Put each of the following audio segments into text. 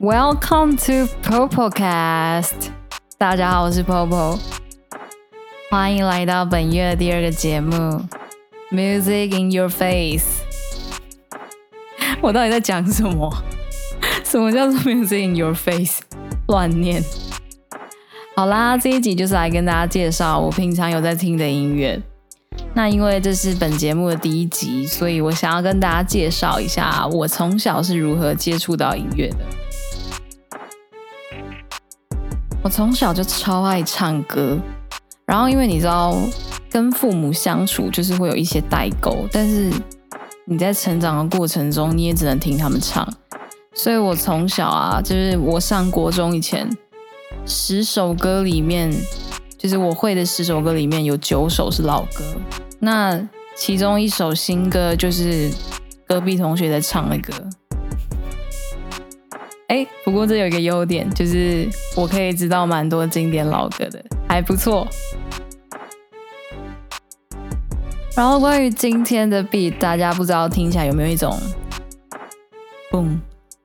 Welcome to Popocast，大家好，我是 Popo，欢迎来到本月的第二个节目，Music in Your Face。我到底在讲什么？什么叫做 Music in Your Face？乱念。好啦，这一集就是来跟大家介绍我平常有在听的音乐。那因为这是本节目的第一集，所以我想要跟大家介绍一下我从小是如何接触到音乐的。我从小就超爱唱歌，然后因为你知道，跟父母相处就是会有一些代沟，但是你在成长的过程中，你也只能听他们唱。所以我从小啊，就是我上国中以前，十首歌里面。就是我会的十首歌里面有九首是老歌，那其中一首新歌就是隔壁同学在唱的歌。哎，不过这有一个优点，就是我可以知道蛮多经典老歌的，还不错。然后关于今天的 beat，大家不知道听起来有没有一种嘣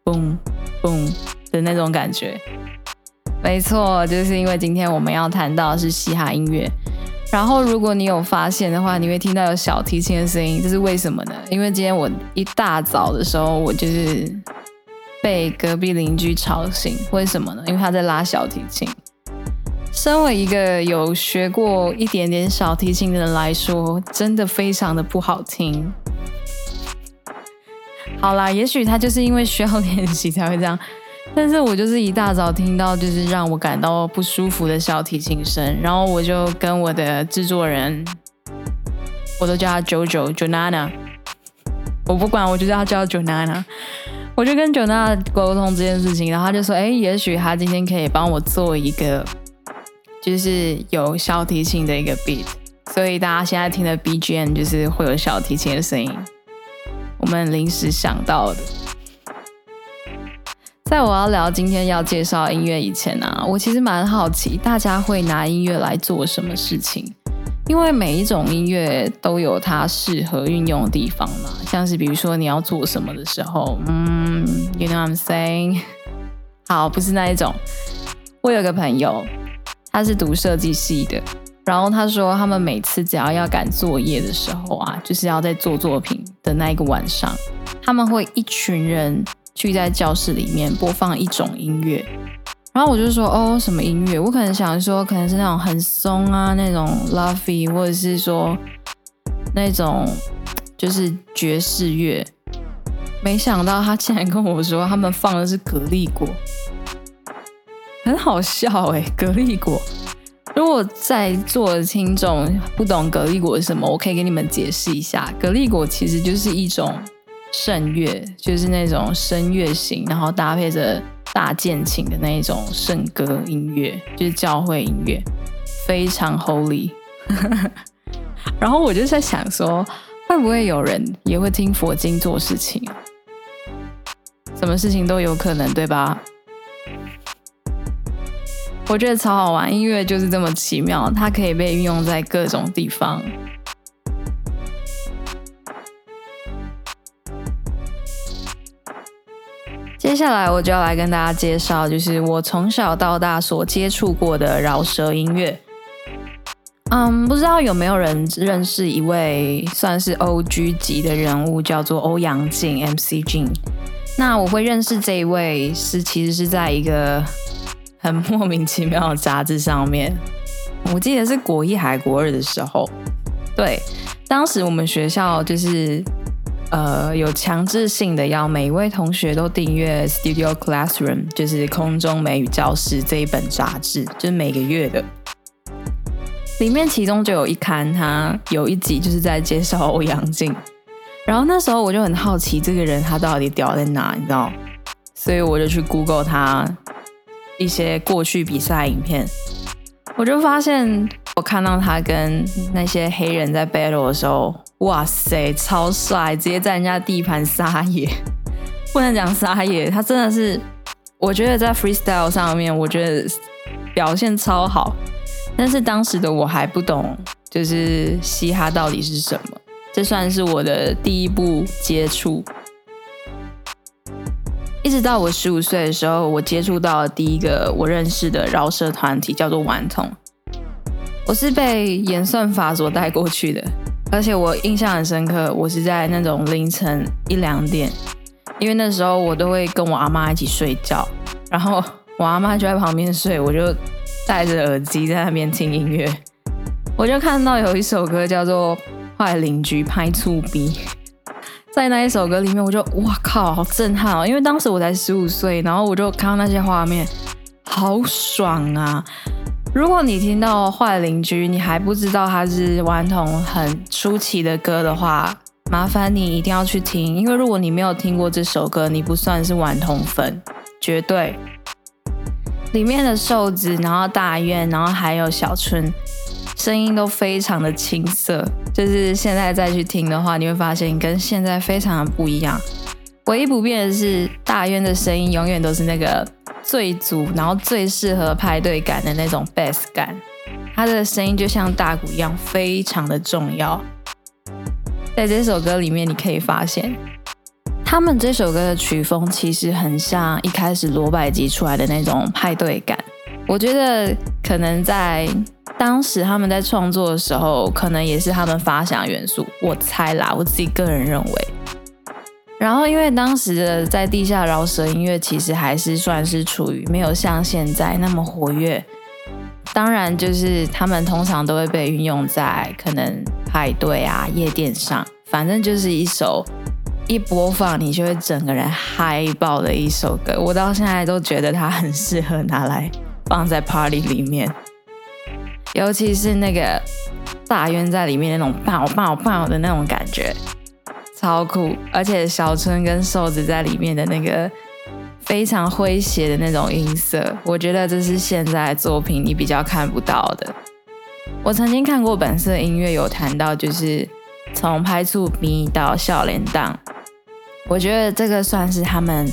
嘣嘣的那种感觉？没错，就是因为今天我们要谈到的是嘻哈音乐。然后，如果你有发现的话，你会听到有小提琴的声音，这是为什么呢？因为今天我一大早的时候，我就是被隔壁邻居吵醒。为什么呢？因为他在拉小提琴。身为一个有学过一点点小提琴的人来说，真的非常的不好听。好啦，也许他就是因为需要练习才会这样。但是我就是一大早听到就是让我感到不舒服的小提琴声，然后我就跟我的制作人，我都叫他 JoJo Jonana，我不管，我就叫他叫 Jonana，我就跟 Jonana 沟通这件事情，然后他就说，哎，也许他今天可以帮我做一个，就是有小提琴的一个 beat，所以大家现在听的 BGM 就是会有小提琴的声音，我们临时想到的。在我要聊今天要介绍音乐以前啊，我其实蛮好奇大家会拿音乐来做什么事情，因为每一种音乐都有它适合运用的地方嘛。像是比如说你要做什么的时候，嗯，You know I'm saying？好，不是那一种。我有个朋友，他是读设计系的，然后他说他们每次只要要赶作业的时候啊，就是要在做作品的那一个晚上，他们会一群人。聚在教室里面播放一种音乐，然后我就说哦，什么音乐？我可能想说，可能是那种很松啊，那种 lovey，或者是说那种就是爵士乐。没想到他竟然跟我说，他们放的是格力果，很好笑哎，格力果。如果在座的听众不懂格力果是什么，我可以给你们解释一下，格力果其实就是一种。圣乐就是那种声乐型，然后搭配着大键琴的那一种圣歌音乐，就是教会音乐，非常 holy。然后我就在想说，会不会有人也会听佛经做事情？什么事情都有可能，对吧？我觉得超好玩，音乐就是这么奇妙，它可以被运用在各种地方。接下来我就要来跟大家介绍，就是我从小到大所接触过的饶舌音乐。嗯，不知道有没有人认识一位算是 O G 级的人物，叫做欧阳靖 M C Jin。那我会认识这一位，是其实是在一个很莫名其妙的杂志上面，我记得是国一还国二的时候。对，当时我们学校就是。呃，有强制性的要每一位同学都订阅 Studio Classroom，就是空中美语教室这一本杂志，就是每个月的。里面其中就有一刊，它有一集就是在介绍欧阳靖。然后那时候我就很好奇，这个人他到底屌在哪，你知道？所以我就去 Google 他一些过去比赛影片，我就发现我看到他跟那些黑人在 battle 的时候。哇塞，超帅！直接在人家地盘撒野，不能讲撒野，他真的是，我觉得在 freestyle 上面，我觉得表现超好。但是当时的我还不懂，就是嘻哈到底是什么，这算是我的第一步接触。一直到我十五岁的时候，我接触到第一个我认识的饶舌团体，叫做顽童。我是被演算法所带过去的，而且我印象很深刻。我是在那种凌晨一两点，因为那时候我都会跟我阿妈一起睡觉，然后我阿妈就在旁边睡，我就戴着耳机在那边听音乐。我就看到有一首歌叫做《坏邻居拍醋逼》。在那一首歌里面，我就哇靠，好震撼哦！因为当时我才十五岁，然后我就看到那些画面，好爽啊！如果你听到《坏邻居》，你还不知道他是顽童很出奇的歌的话，麻烦你一定要去听，因为如果你没有听过这首歌，你不算是顽童粉，绝对。里面的瘦子，然后大院，然后还有小春。声音都非常的青涩，就是现在再去听的话，你会发现跟现在非常的不一样。唯一不变的是，大渊的声音永远都是那个最足，然后最适合派对感的那种 bass 感。他的声音就像大鼓一样，非常的重要。在这首歌里面，你可以发现，他们这首歌的曲风其实很像一开始罗百吉出来的那种派对感。我觉得可能在。当时他们在创作的时候，可能也是他们发想元素，我猜啦，我自己个人认为。然后，因为当时的在地下饶舌音乐其实还是算是处于没有像现在那么活跃，当然就是他们通常都会被运用在可能派对啊、夜店上，反正就是一首一播放你就会整个人嗨爆的一首歌。我到现在都觉得它很适合拿来放在 party 里面。尤其是那个大渊在里面那种爆爆爆的那种感觉，超酷！而且小春跟瘦子在里面的那个非常诙谐的那种音色，我觉得这是现在作品你比较看不到的。我曾经看过本色音乐有谈到，就是从拍出咪到笑脸档，我觉得这个算是他们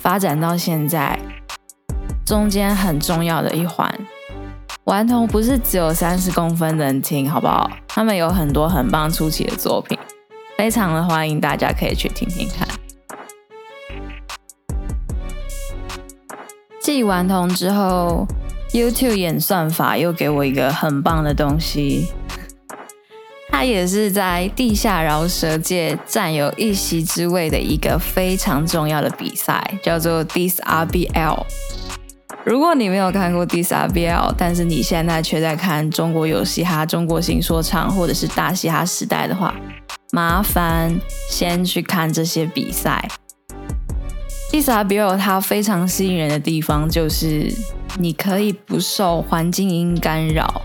发展到现在中间很重要的一环。顽童不是只有三十公分能听，好不好？他们有很多很棒出奇的作品，非常的欢迎大家可以去听听看。继顽童之后，YouTube 演算法又给我一个很棒的东西，它也是在地下饶舌界占有一席之位的一个非常重要的比赛，叫做 This RBL。如果你没有看过 DisRBL，但是你现在却在看中国有嘻哈、中国新说唱或者是大嘻哈时代的话，麻烦先去看这些比赛。D S R B L 它非常吸引人的地方就是你可以不受环境音干扰、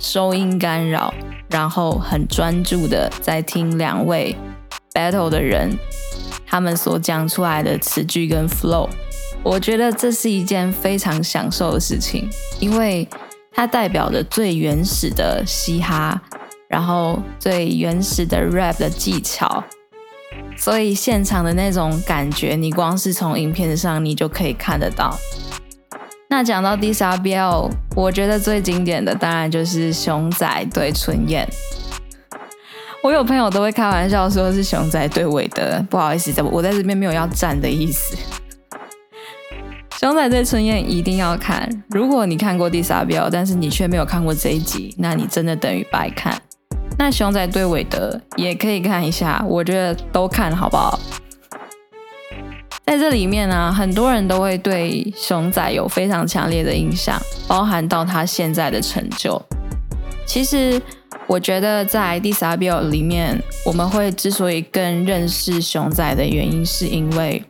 收音干扰，然后很专注的在听两位 battle 的人他们所讲出来的词句跟 flow。我觉得这是一件非常享受的事情，因为它代表着最原始的嘻哈，然后最原始的 rap 的技巧，所以现场的那种感觉，你光是从影片上你就可以看得到。那讲到 D R B L，我觉得最经典的当然就是熊仔对春燕。我有朋友都会开玩笑说是熊仔对韦德，不好意思，我在这边没有要站的意思。熊仔对春燕一定要看。如果你看过第三标，但是你却没有看过这一集，那你真的等于白看。那熊仔对韦德也可以看一下，我觉得都看好不好？在这里面呢，很多人都会对熊仔有非常强烈的印象，包含到他现在的成就。其实我觉得在第三标里面，我们会之所以更认识熊仔的原因，是因为。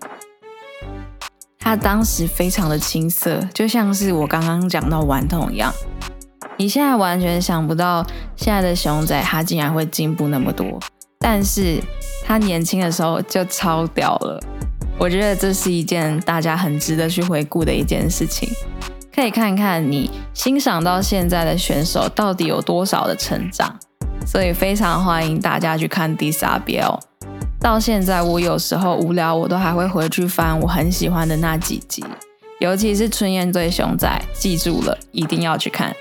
他当时非常的青涩，就像是我刚刚讲到顽童一样。你现在完全想不到，现在的熊仔他竟然会进步那么多。但是他年轻的时候就超屌了。我觉得这是一件大家很值得去回顾的一件事情。可以看看你欣赏到现在的选手到底有多少的成长。所以非常欢迎大家去看 D S R B。到现在，我有时候无聊，我都还会回去翻我很喜欢的那几集，尤其是春燕对熊仔，记住了，一定要去看。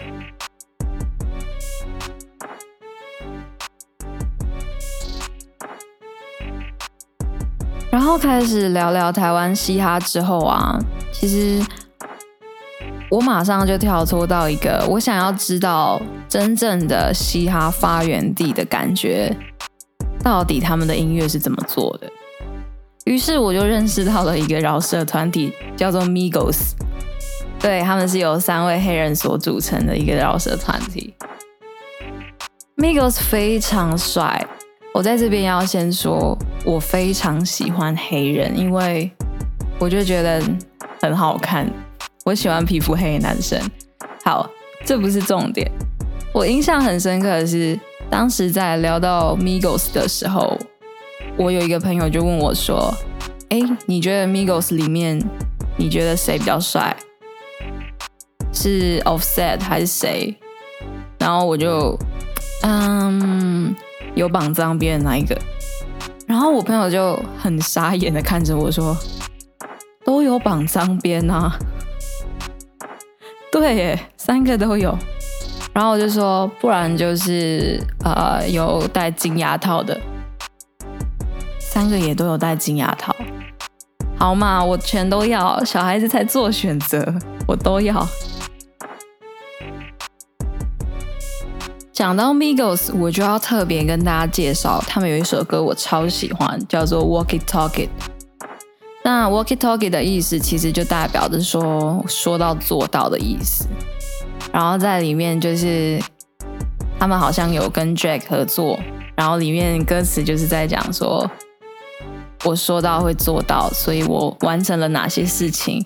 后后开始聊聊台湾嘻哈之后啊，其实我马上就跳脱到一个我想要知道真正的嘻哈发源地的感觉，到底他们的音乐是怎么做的。于是我就认识到了一个饶舌团体，叫做 Migos。对他们是由三位黑人所组成的一个饶舌团体。Migos 非常帅，我在这边要先说，我非常喜欢黑人，因为我就觉得很好看。我喜欢皮肤黑的男生。好，这不是重点。我印象很深刻的是，当时在聊到 Migos 的时候，我有一个朋友就问我说：“哎，你觉得 Migos 里面，你觉得谁比较帅？是 Offset 还是谁？”然后我就。嗯，有绑脏边的那一个？然后我朋友就很傻眼的看着我说：“都有绑脏边啊。”对，耶，三个都有。然后我就说：“不然就是呃，有戴金牙套的，三个也都有戴金牙套。好嘛，我全都要。小孩子才做选择，我都要。”讲到 Migos，我就要特别跟大家介绍，他们有一首歌我超喜欢，叫做 Walk It Talk It。那 Walk It Talk It 的意思其实就代表着说说到做到的意思。然后在里面就是他们好像有跟 Jack 合作，然后里面歌词就是在讲说，我说到会做到，所以我完成了哪些事情。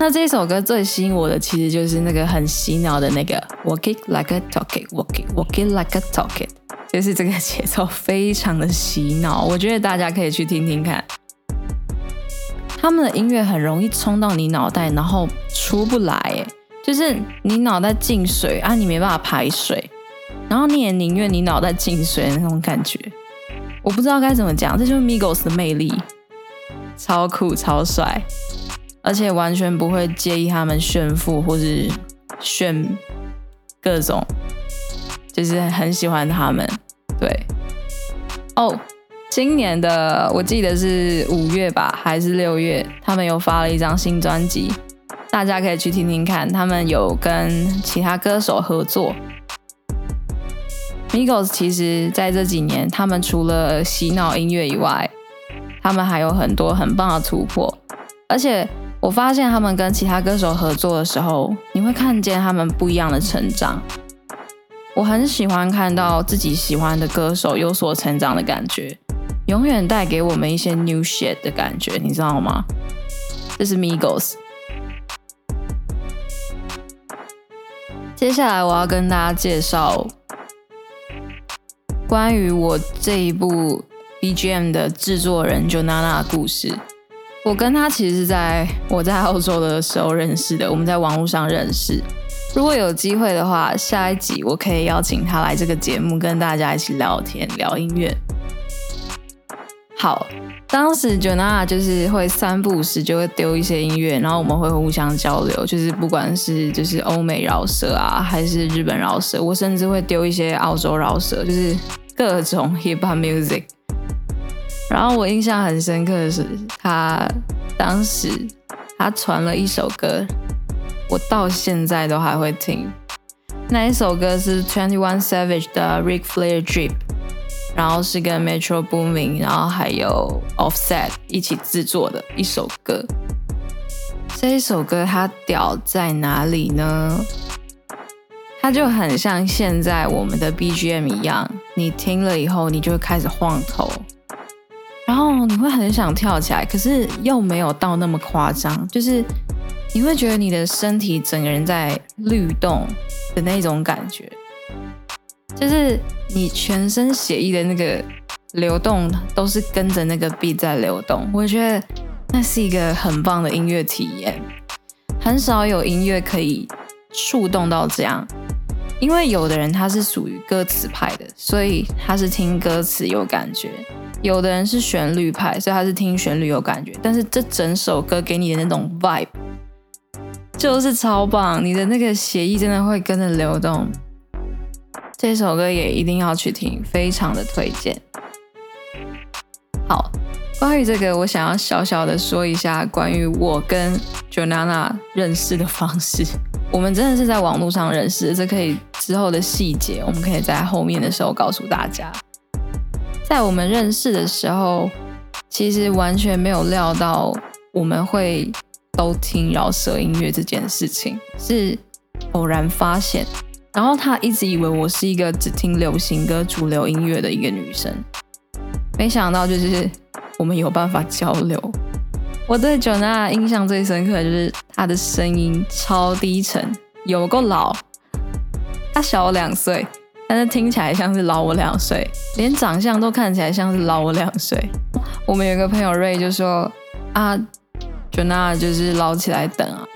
那这首歌最吸引我的，其实就是那个很洗脑的那个 Walk it like a talk it, walk it, walk it like a talk it，就是这个节奏非常的洗脑，我觉得大家可以去听听看。他们的音乐很容易冲到你脑袋，然后出不来，就是你脑袋进水啊，你没办法排水，然后你也宁愿你脑袋进水的那种感觉。我不知道该怎么讲，这就是 Migos 的魅力，超酷超帅。而且完全不会介意他们炫富或是炫各种，就是很喜欢他们。对，哦，今年的我记得是五月吧，还是六月，他们又发了一张新专辑，大家可以去听听看。他们有跟其他歌手合作。Migos 其实在这几年，他们除了洗脑音乐以外，他们还有很多很棒的突破，而且。我发现他们跟其他歌手合作的时候，你会看见他们不一样的成长。我很喜欢看到自己喜欢的歌手有所成长的感觉，永远带给我们一些 new shit 的感觉，你知道吗？这是 Migos。接下来我要跟大家介绍关于我这一部 BGM 的制作人 Jonana 的故事。我跟他其实是在我在澳洲的时候认识的，我们在网络上认识。如果有机会的话，下一集我可以邀请他来这个节目，跟大家一起聊天聊音乐。好，当时 Jonah 就是会三不五时就会丢一些音乐，然后我们会互相交流，就是不管是就是欧美饶舌啊，还是日本饶舌，我甚至会丢一些澳洲饶舌，就是各种 hip hop music。然后我印象很深刻的是，他当时他传了一首歌，我到现在都还会听。那一首歌是 Twenty One Savage 的 Rick Flair Drip，然后是跟 Metro Boomin，g 然后还有 Offset 一起制作的一首歌。这一首歌它屌在哪里呢？它就很像现在我们的 BGM 一样，你听了以后，你就会开始晃头。然后你会很想跳起来，可是又没有到那么夸张，就是你会觉得你的身体整个人在律动的那种感觉，就是你全身血液的那个流动都是跟着那个 beat 在流动。我觉得那是一个很棒的音乐体验，很少有音乐可以触动到这样，因为有的人他是属于歌词派的，所以他是听歌词有感觉。有的人是旋律派，所以他是听旋律有感觉。但是这整首歌给你的那种 vibe 就是超棒，你的那个血液真的会跟着流动。这首歌也一定要去听，非常的推荐。好，关于这个，我想要小小的说一下关于我跟 Jonana 认识的方式。我们真的是在网络上认识，这可以之后的细节，我们可以在后面的时候告诉大家。在我们认识的时候，其实完全没有料到我们会都听饶舌音乐这件事情，是偶然发现。然后他一直以为我是一个只听流行歌、主流音乐的一个女生，没想到就是。我们有办法交流。我对 Jona 印象最深刻的就是她的声音超低沉，有够老。她小我两岁，但是听起来像是老我两岁，连长相都看起来像是老我两岁。我们有个朋友 Ray 就说：“啊，Jona 就是捞起来等啊。”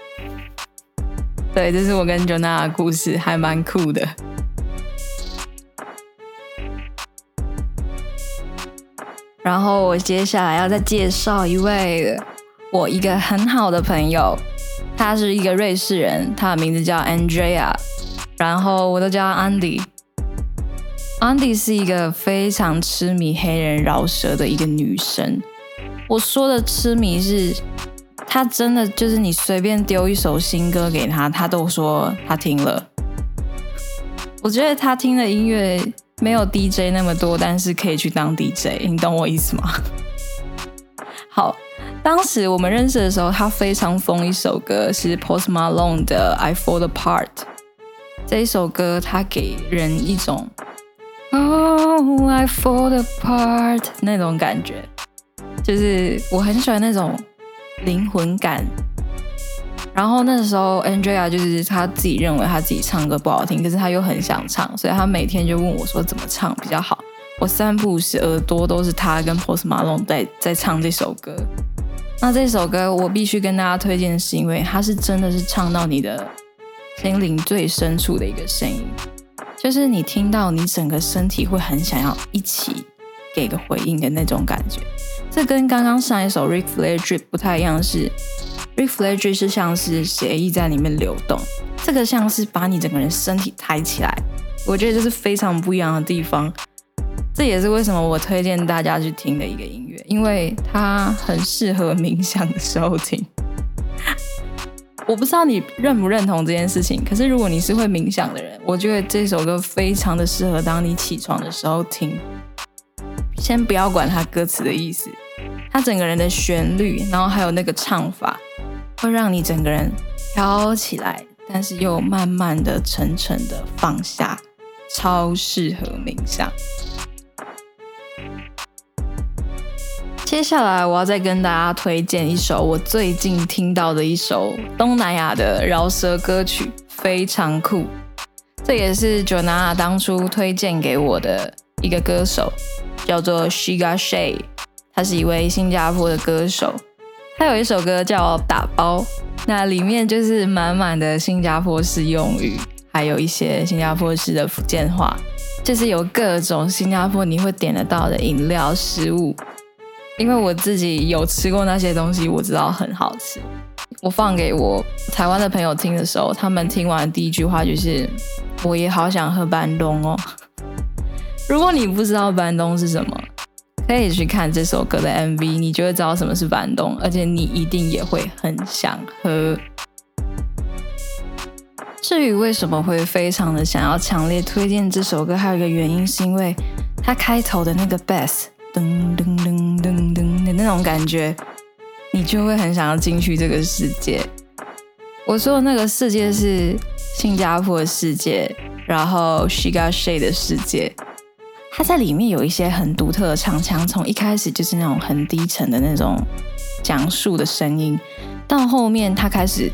对，这是我跟 Jona 的故事，还蛮酷的。然后我接下来要再介绍一位我一个很好的朋友，他是一个瑞士人，他的名字叫 Andrea，然后我都叫他 Andy。Andy 是一个非常痴迷黑人饶舌的一个女生。我说的痴迷是，她真的就是你随便丢一首新歌给她，她都说她听了。我觉得她听的音乐。没有 DJ 那么多，但是可以去当 DJ，你懂我意思吗？好，当时我们认识的时候，她非常疯一首歌，是 Post Malone 的《I Fall Apart》。这一首歌，它给人一种 “Oh I Fall Apart” 那种感觉，就是我很喜欢那种灵魂感。然后那时候，Andrea 就是他自己认为他自己唱歌不好听，可是他又很想唱，所以他每天就问我说怎么唱比较好。我三不五时耳朵都是他跟 Post Malone 在在唱这首歌。那这首歌我必须跟大家推荐，是因为它是真的是唱到你的心灵最深处的一个声音，就是你听到你整个身体会很想要一起给个回应的那种感觉。这跟刚刚上一首 Rick Flair Drip 不太一样，是。Reflect 是像是血液在里面流动，这个像是把你整个人身体抬起来，我觉得这是非常不一样的地方。这也是为什么我推荐大家去听的一个音乐，因为它很适合冥想的时候听。我不知道你认不认同这件事情，可是如果你是会冥想的人，我觉得这首歌非常的适合当你起床的时候听。先不要管它歌词的意思，它整个人的旋律，然后还有那个唱法。会让你整个人飘起来，但是又慢慢的、沉沉的放下，超适合冥想。接下来我要再跟大家推荐一首我最近听到的一首东南亚的饶舌歌曲，非常酷。这也是 Jonah 当初推荐给我的一个歌手，叫做 Shiga Shay，他是一位新加坡的歌手。他有一首歌叫《打包》，那里面就是满满的新加坡式用语，还有一些新加坡式的福建话，就是有各种新加坡你会点得到的饮料、食物。因为我自己有吃过那些东西，我知道很好吃。我放给我台湾的朋友听的时候，他们听完第一句话就是：“我也好想喝板东哦。”如果你不知道板东是什么，可以去看这首歌的 MV，你就会知道什么是板东，而且你一定也会很想喝。至于为什么会非常的想要强烈推荐这首歌，还有一个原因是因为它开头的那个 bass 噔噔噔噔噔的那种感觉，你就会很想要进去这个世界。我说的那个世界是新加坡的世界，然后 Shiga s h a 的世界。他在里面有一些很独特的唱腔，从一开始就是那种很低沉的那种讲述的声音，到后面他开始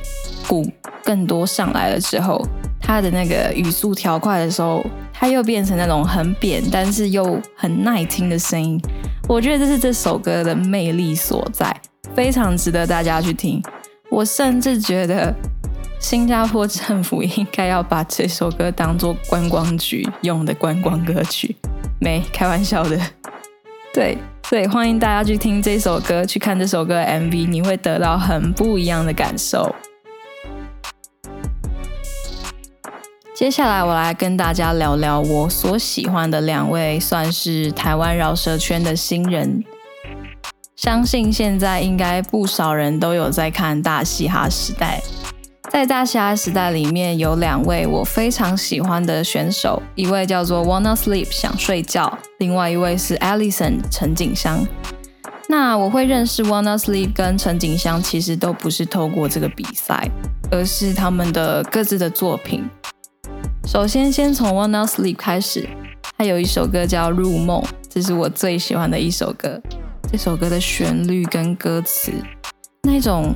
鼓更多上来了之后，他的那个语速调快的时候，他又变成那种很扁但是又很耐听的声音。我觉得这是这首歌的魅力所在，非常值得大家去听。我甚至觉得新加坡政府应该要把这首歌当做观光局用的观光歌曲。没开玩笑的，对，所以欢迎大家去听这首歌，去看这首歌 MV，你会得到很不一样的感受。接下来我来跟大家聊聊我所喜欢的两位算是台湾饶舌圈的新人。相信现在应该不少人都有在看《大嘻哈时代》。在《大嘻哈时代》里面有两位我非常喜欢的选手，一位叫做 Wanna Sleep 想睡觉，另外一位是 Alison 陈景香。那我会认识 Wanna Sleep 跟陈景香，其实都不是透过这个比赛，而是他们的各自的作品。首先，先从 One Night Sleep 开始，它有一首歌叫《入梦》，这是我最喜欢的一首歌。这首歌的旋律跟歌词，那种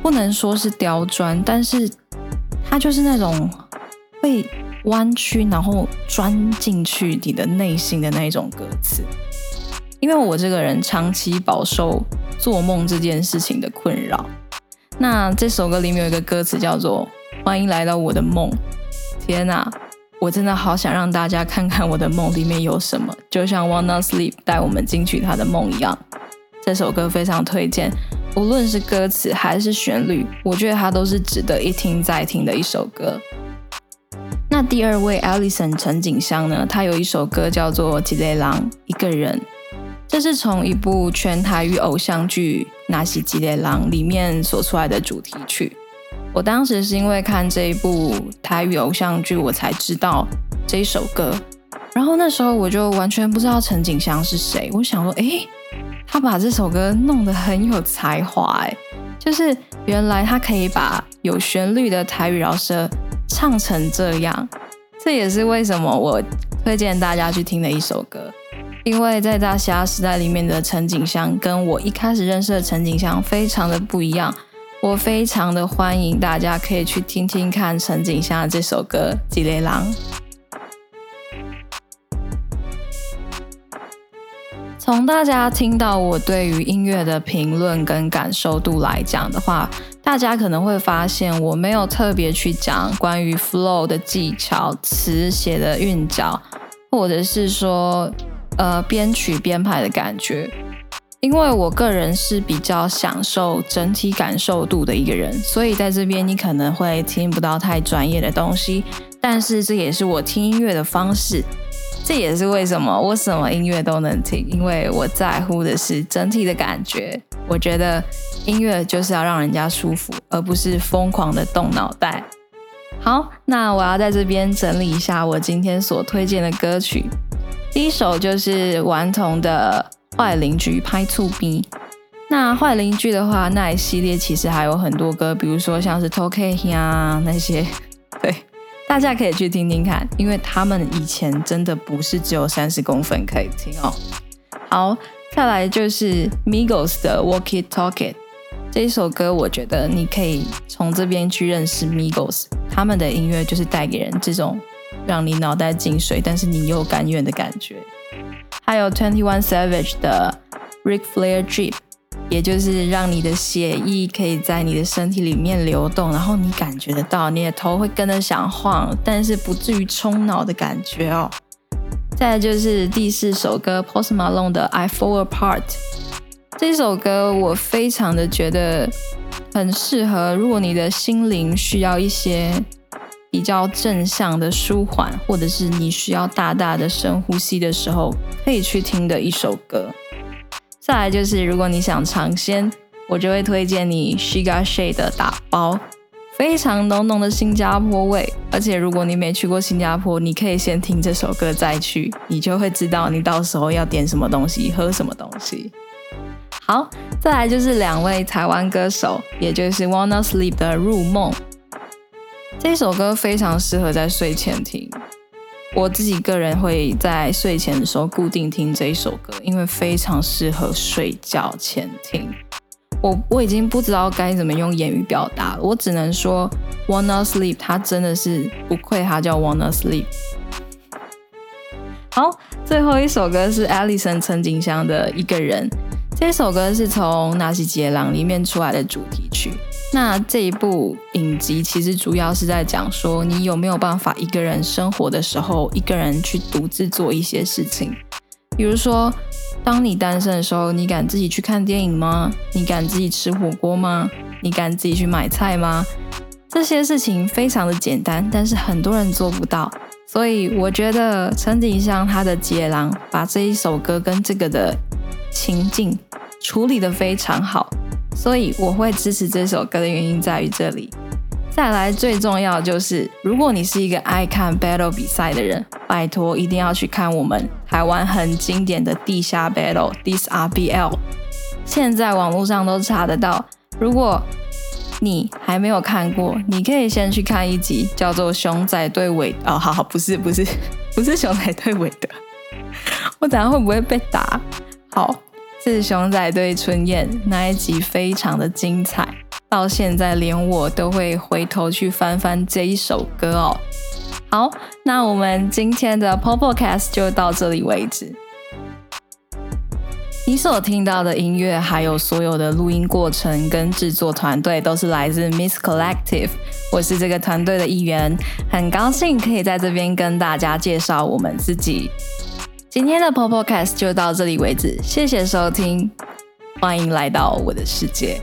不能说是刁钻，但是它就是那种会弯曲，然后钻进去你的内心的那种歌词。因为我这个人长期饱受做梦这件事情的困扰，那这首歌里面有一个歌词叫做“欢迎来到我的梦”。天哪，我真的好想让大家看看我的梦里面有什么，就像 Wanna Sleep 带我们进去他的梦一样。这首歌非常推荐，无论是歌词还是旋律，我觉得它都是值得一听再听的一首歌。那第二位 Alison 陈景香呢？她有一首歌叫做《吉雷郎》，一个人。这是从一部全台语偶像剧《那西吉雷郎》里面所出来的主题曲。我当时是因为看这一部台语偶像剧，我才知道这一首歌。然后那时候我就完全不知道陈景香是谁，我想说，哎。他把这首歌弄得很有才华，哎，就是原来他可以把有旋律的台语饶舌唱成这样，这也是为什么我推荐大家去听的一首歌。因为在大侠时代里面的陈景香跟我一开始认识的陈景香非常的不一样，我非常的欢迎大家可以去听听看陈景香的这首歌《吉雷狼》。从大家听到我对于音乐的评论跟感受度来讲的话，大家可能会发现我没有特别去讲关于 flow 的技巧、词写的韵脚，或者是说呃编曲编排的感觉，因为我个人是比较享受整体感受度的一个人，所以在这边你可能会听不到太专业的东西，但是这也是我听音乐的方式。这也是为什么我什么音乐都能听，因为我在乎的是整体的感觉。我觉得音乐就是要让人家舒服，而不是疯狂的动脑袋。好，那我要在这边整理一下我今天所推荐的歌曲。第一首就是顽童的《坏邻居拍醋逼》。那坏邻居的话，那一系列其实还有很多歌，比如说像是 Tokay 啊那些，对。大家可以去听听看，因为他们以前真的不是只有三十公分可以听哦。好，再来就是 Migos 的 Walk It Talk It 这一首歌，我觉得你可以从这边去认识 Migos，他们的音乐就是带给人这种让你脑袋进水，但是你又甘愿的感觉。还有 Twenty One Savage 的 Rick Flair Drip。也就是让你的血液可以在你的身体里面流动，然后你感觉得到你的头会跟着想晃，但是不至于冲脑的感觉哦。再就是第四首歌 Post Malone 的 I Fall Apart，这首歌我非常的觉得很适合，如果你的心灵需要一些比较正向的舒缓，或者是你需要大大的深呼吸的时候，可以去听的一首歌。再来就是，如果你想尝鲜，我就会推荐你 Shiga Shade 的打包，非常浓浓的新加坡味。而且如果你没去过新加坡，你可以先听这首歌再去，你就会知道你到时候要点什么东西，喝什么东西。好，再来就是两位台湾歌手，也就是 Wanna Sleep 的入梦，这首歌非常适合在睡前听。我自己个人会在睡前的时候固定听这一首歌，因为非常适合睡觉前听。我我已经不知道该怎么用言语表达，我只能说 Wanna Sleep，它真的是不愧它叫 Wanna Sleep。好，最后一首歌是 Alison 陈景香的一个人，这首歌是从《纳西杰郎》里面出来的主题曲。那这一部影集其实主要是在讲说，你有没有办法一个人生活的时候，一个人去独自做一些事情。比如说，当你单身的时候，你敢自己去看电影吗？你敢自己吃火锅吗？你敢自己去买菜吗？这些事情非常的简单，但是很多人做不到。所以我觉得陈景香他的《接狼》把这一首歌跟这个的情境处理的非常好，所以我会支持这首歌的原因在于这里。再来，最重要就是，如果你是一个爱看 battle 比赛的人，拜托一定要去看我们台湾很经典的地下 battle This RBL，现在网络上都查得到。如果你还没有看过，你可以先去看一集叫做《熊仔对韦》哦，好好，不是不是不是熊仔对韦的，我等下会不会被打？好，是熊仔对春燕那一集，非常的精彩。到现在，连我都会回头去翻翻这一首歌哦。好，那我们今天的 PopoCast 就到这里为止。你所听到的音乐，还有所有的录音过程跟制作团队，都是来自 Miss Collective。我是这个团队的一员，很高兴可以在这边跟大家介绍我们自己。今天的 Popcast 就到这里为止，谢谢收听，欢迎来到我的世界。